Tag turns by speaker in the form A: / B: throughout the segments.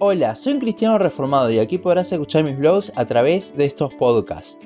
A: Hola, soy un cristiano reformado y aquí podrás escuchar mis blogs a través de estos podcasts.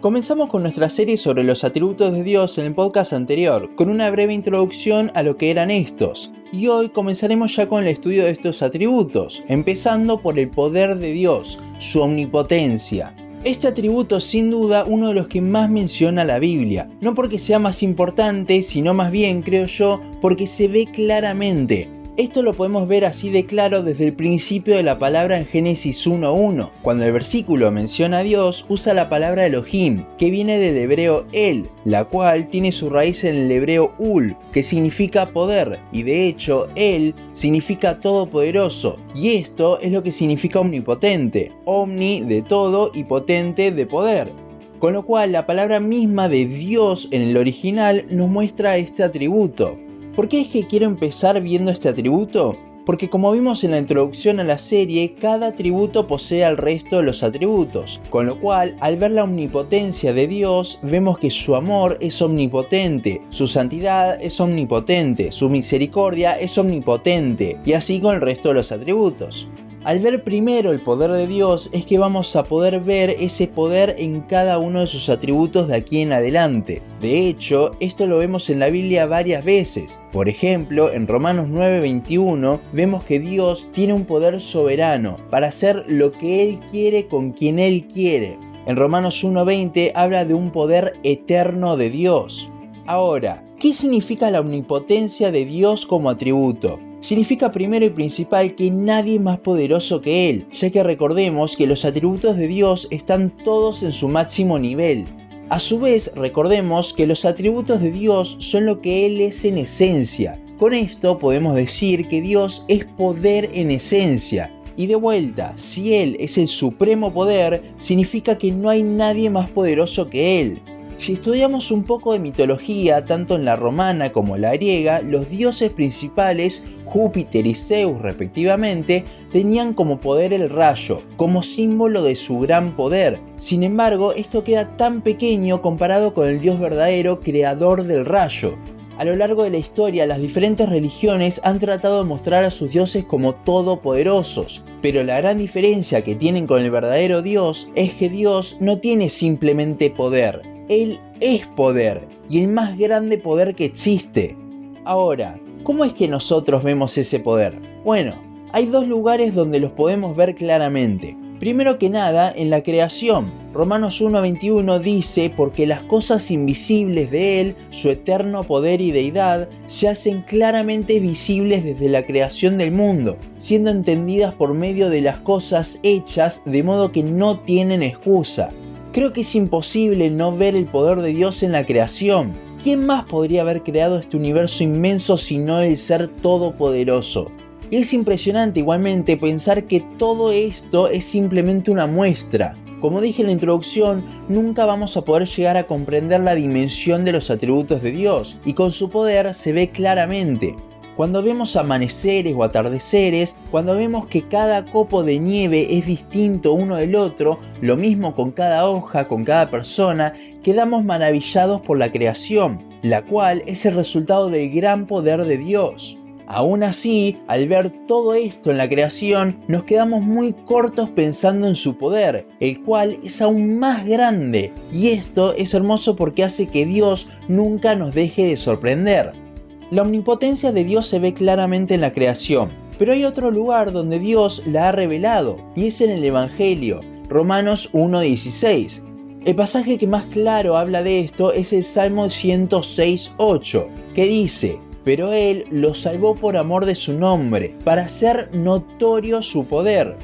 A: Comenzamos con nuestra serie sobre los atributos de Dios en el podcast anterior, con una breve introducción a lo que eran estos. Y hoy comenzaremos ya con el estudio de estos atributos, empezando por el poder de Dios, su omnipotencia. Este atributo es sin duda uno de los que más menciona la Biblia, no porque sea más importante, sino más bien, creo yo, porque se ve claramente, esto lo podemos ver así de claro desde el principio de la palabra en Génesis 1.1. Cuando el versículo menciona a Dios, usa la palabra Elohim, que viene del hebreo El, la cual tiene su raíz en el hebreo Ul, que significa poder, y de hecho El significa todopoderoso, y esto es lo que significa omnipotente, omni de todo y potente de poder. Con lo cual la palabra misma de Dios en el original nos muestra este atributo. ¿Por qué es que quiero empezar viendo este atributo? Porque como vimos en la introducción a la serie, cada atributo posee al resto de los atributos, con lo cual al ver la omnipotencia de Dios vemos que su amor es omnipotente, su santidad es omnipotente, su misericordia es omnipotente, y así con el resto de los atributos. Al ver primero el poder de Dios es que vamos a poder ver ese poder en cada uno de sus atributos de aquí en adelante. De hecho, esto lo vemos en la Biblia varias veces. Por ejemplo, en Romanos 9:21 vemos que Dios tiene un poder soberano para hacer lo que Él quiere con quien Él quiere. En Romanos 1:20 habla de un poder eterno de Dios. Ahora, ¿qué significa la omnipotencia de Dios como atributo? Significa primero y principal que nadie más poderoso que Él, ya que recordemos que los atributos de Dios están todos en su máximo nivel. A su vez, recordemos que los atributos de Dios son lo que Él es en esencia. Con esto podemos decir que Dios es poder en esencia. Y de vuelta, si Él es el supremo poder, significa que no hay nadie más poderoso que Él. Si estudiamos un poco de mitología, tanto en la romana como en la griega, los dioses principales, Júpiter y Zeus respectivamente, tenían como poder el rayo, como símbolo de su gran poder. Sin embargo, esto queda tan pequeño comparado con el dios verdadero creador del rayo. A lo largo de la historia, las diferentes religiones han tratado de mostrar a sus dioses como todopoderosos, pero la gran diferencia que tienen con el verdadero Dios es que Dios no tiene simplemente poder, él es poder y el más grande poder que existe. Ahora, ¿cómo es que nosotros vemos ese poder? Bueno, hay dos lugares donde los podemos ver claramente. Primero que nada, en la creación. Romanos 1.21 dice, porque las cosas invisibles de Él, su eterno poder y deidad, se hacen claramente visibles desde la creación del mundo, siendo entendidas por medio de las cosas hechas, de modo que no tienen excusa. Creo que es imposible no ver el poder de Dios en la creación. ¿Quién más podría haber creado este universo inmenso sino el ser todopoderoso? Y es impresionante igualmente pensar que todo esto es simplemente una muestra. Como dije en la introducción, nunca vamos a poder llegar a comprender la dimensión de los atributos de Dios, y con su poder se ve claramente. Cuando vemos amaneceres o atardeceres, cuando vemos que cada copo de nieve es distinto uno del otro, lo mismo con cada hoja, con cada persona, quedamos maravillados por la creación, la cual es el resultado del gran poder de Dios. Aún así, al ver todo esto en la creación, nos quedamos muy cortos pensando en su poder, el cual es aún más grande. Y esto es hermoso porque hace que Dios nunca nos deje de sorprender. La omnipotencia de Dios se ve claramente en la creación, pero hay otro lugar donde Dios la ha revelado, y es en el Evangelio, Romanos 1.16. El pasaje que más claro habla de esto es el Salmo 106.8, que dice, pero Él lo salvó por amor de su nombre, para hacer notorio su poder.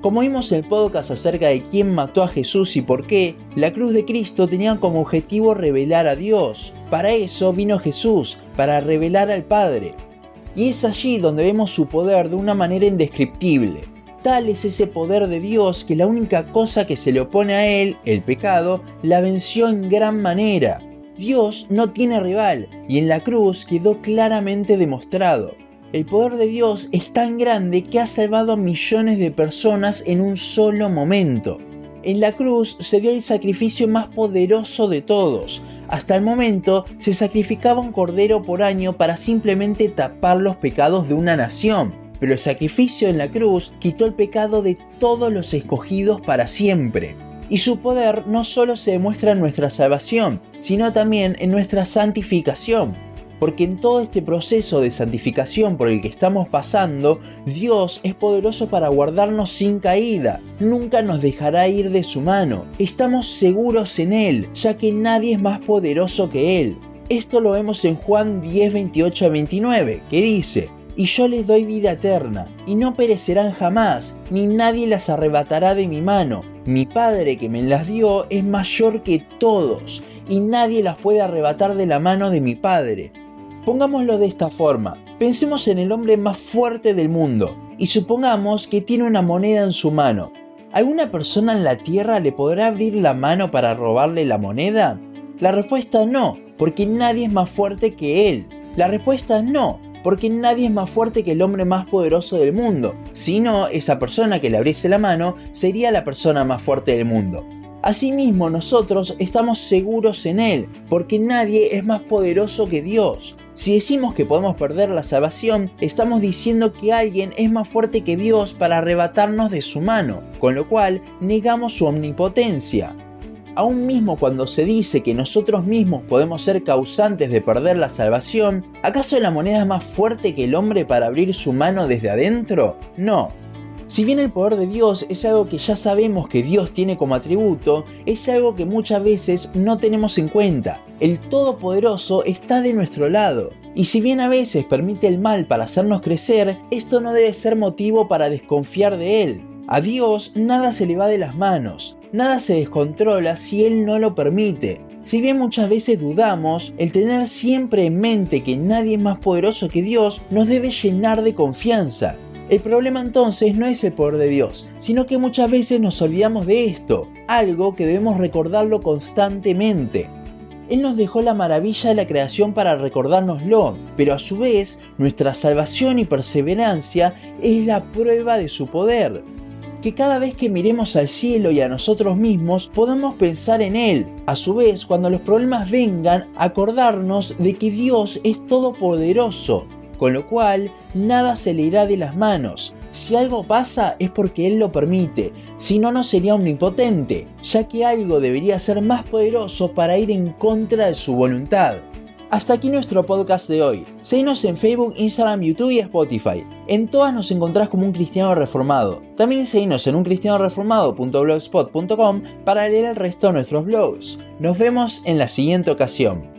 A: Como vimos en el podcast acerca de quién mató a Jesús y por qué, la cruz de Cristo tenía como objetivo revelar a Dios. Para eso vino Jesús, para revelar al Padre. Y es allí donde vemos su poder de una manera indescriptible. Tal es ese poder de Dios que la única cosa que se le opone a Él, el pecado, la venció en gran manera. Dios no tiene rival y en la cruz quedó claramente demostrado. El poder de Dios es tan grande que ha salvado a millones de personas en un solo momento. En la cruz se dio el sacrificio más poderoso de todos. Hasta el momento se sacrificaba un cordero por año para simplemente tapar los pecados de una nación. pero el sacrificio en la cruz quitó el pecado de todos los escogidos para siempre. Y su poder no solo se demuestra en nuestra salvación, sino también en nuestra santificación. Porque en todo este proceso de santificación por el que estamos pasando, Dios es poderoso para guardarnos sin caída. Nunca nos dejará ir de su mano. Estamos seguros en Él, ya que nadie es más poderoso que Él. Esto lo vemos en Juan 10, 28 a 29, que dice, y yo les doy vida eterna, y no perecerán jamás, ni nadie las arrebatará de mi mano. Mi Padre que me las dio es mayor que todos, y nadie las puede arrebatar de la mano de mi Padre. Pongámoslo de esta forma, pensemos en el hombre más fuerte del mundo, y supongamos que tiene una moneda en su mano. ¿Alguna persona en la Tierra le podrá abrir la mano para robarle la moneda? La respuesta no, porque nadie es más fuerte que él. La respuesta no, porque nadie es más fuerte que el hombre más poderoso del mundo, sino esa persona que le abriese la mano sería la persona más fuerte del mundo. Asimismo, nosotros estamos seguros en Él, porque nadie es más poderoso que Dios. Si decimos que podemos perder la salvación, estamos diciendo que alguien es más fuerte que Dios para arrebatarnos de su mano, con lo cual negamos su omnipotencia aún mismo cuando se dice que nosotros mismos podemos ser causantes de perder la salvación, ¿acaso la moneda es más fuerte que el hombre para abrir su mano desde adentro? No. Si bien el poder de Dios es algo que ya sabemos que Dios tiene como atributo, es algo que muchas veces no tenemos en cuenta. El Todopoderoso está de nuestro lado. Y si bien a veces permite el mal para hacernos crecer, esto no debe ser motivo para desconfiar de Él. A Dios nada se le va de las manos. Nada se descontrola si Él no lo permite. Si bien muchas veces dudamos, el tener siempre en mente que nadie es más poderoso que Dios nos debe llenar de confianza. El problema entonces no es el poder de Dios, sino que muchas veces nos olvidamos de esto, algo que debemos recordarlo constantemente. Él nos dejó la maravilla de la creación para recordárnoslo, pero a su vez nuestra salvación y perseverancia es la prueba de su poder que cada vez que miremos al cielo y a nosotros mismos podamos pensar en Él. A su vez, cuando los problemas vengan, acordarnos de que Dios es todopoderoso, con lo cual nada se le irá de las manos. Si algo pasa es porque Él lo permite, si no, no sería omnipotente, ya que algo debería ser más poderoso para ir en contra de su voluntad. Hasta aquí nuestro podcast de hoy. Seguinos en Facebook, Instagram, YouTube y Spotify. En todas nos encontrás como un cristiano reformado. También seguinos en uncristianoreformado.blogspot.com para leer el resto de nuestros blogs. Nos vemos en la siguiente ocasión.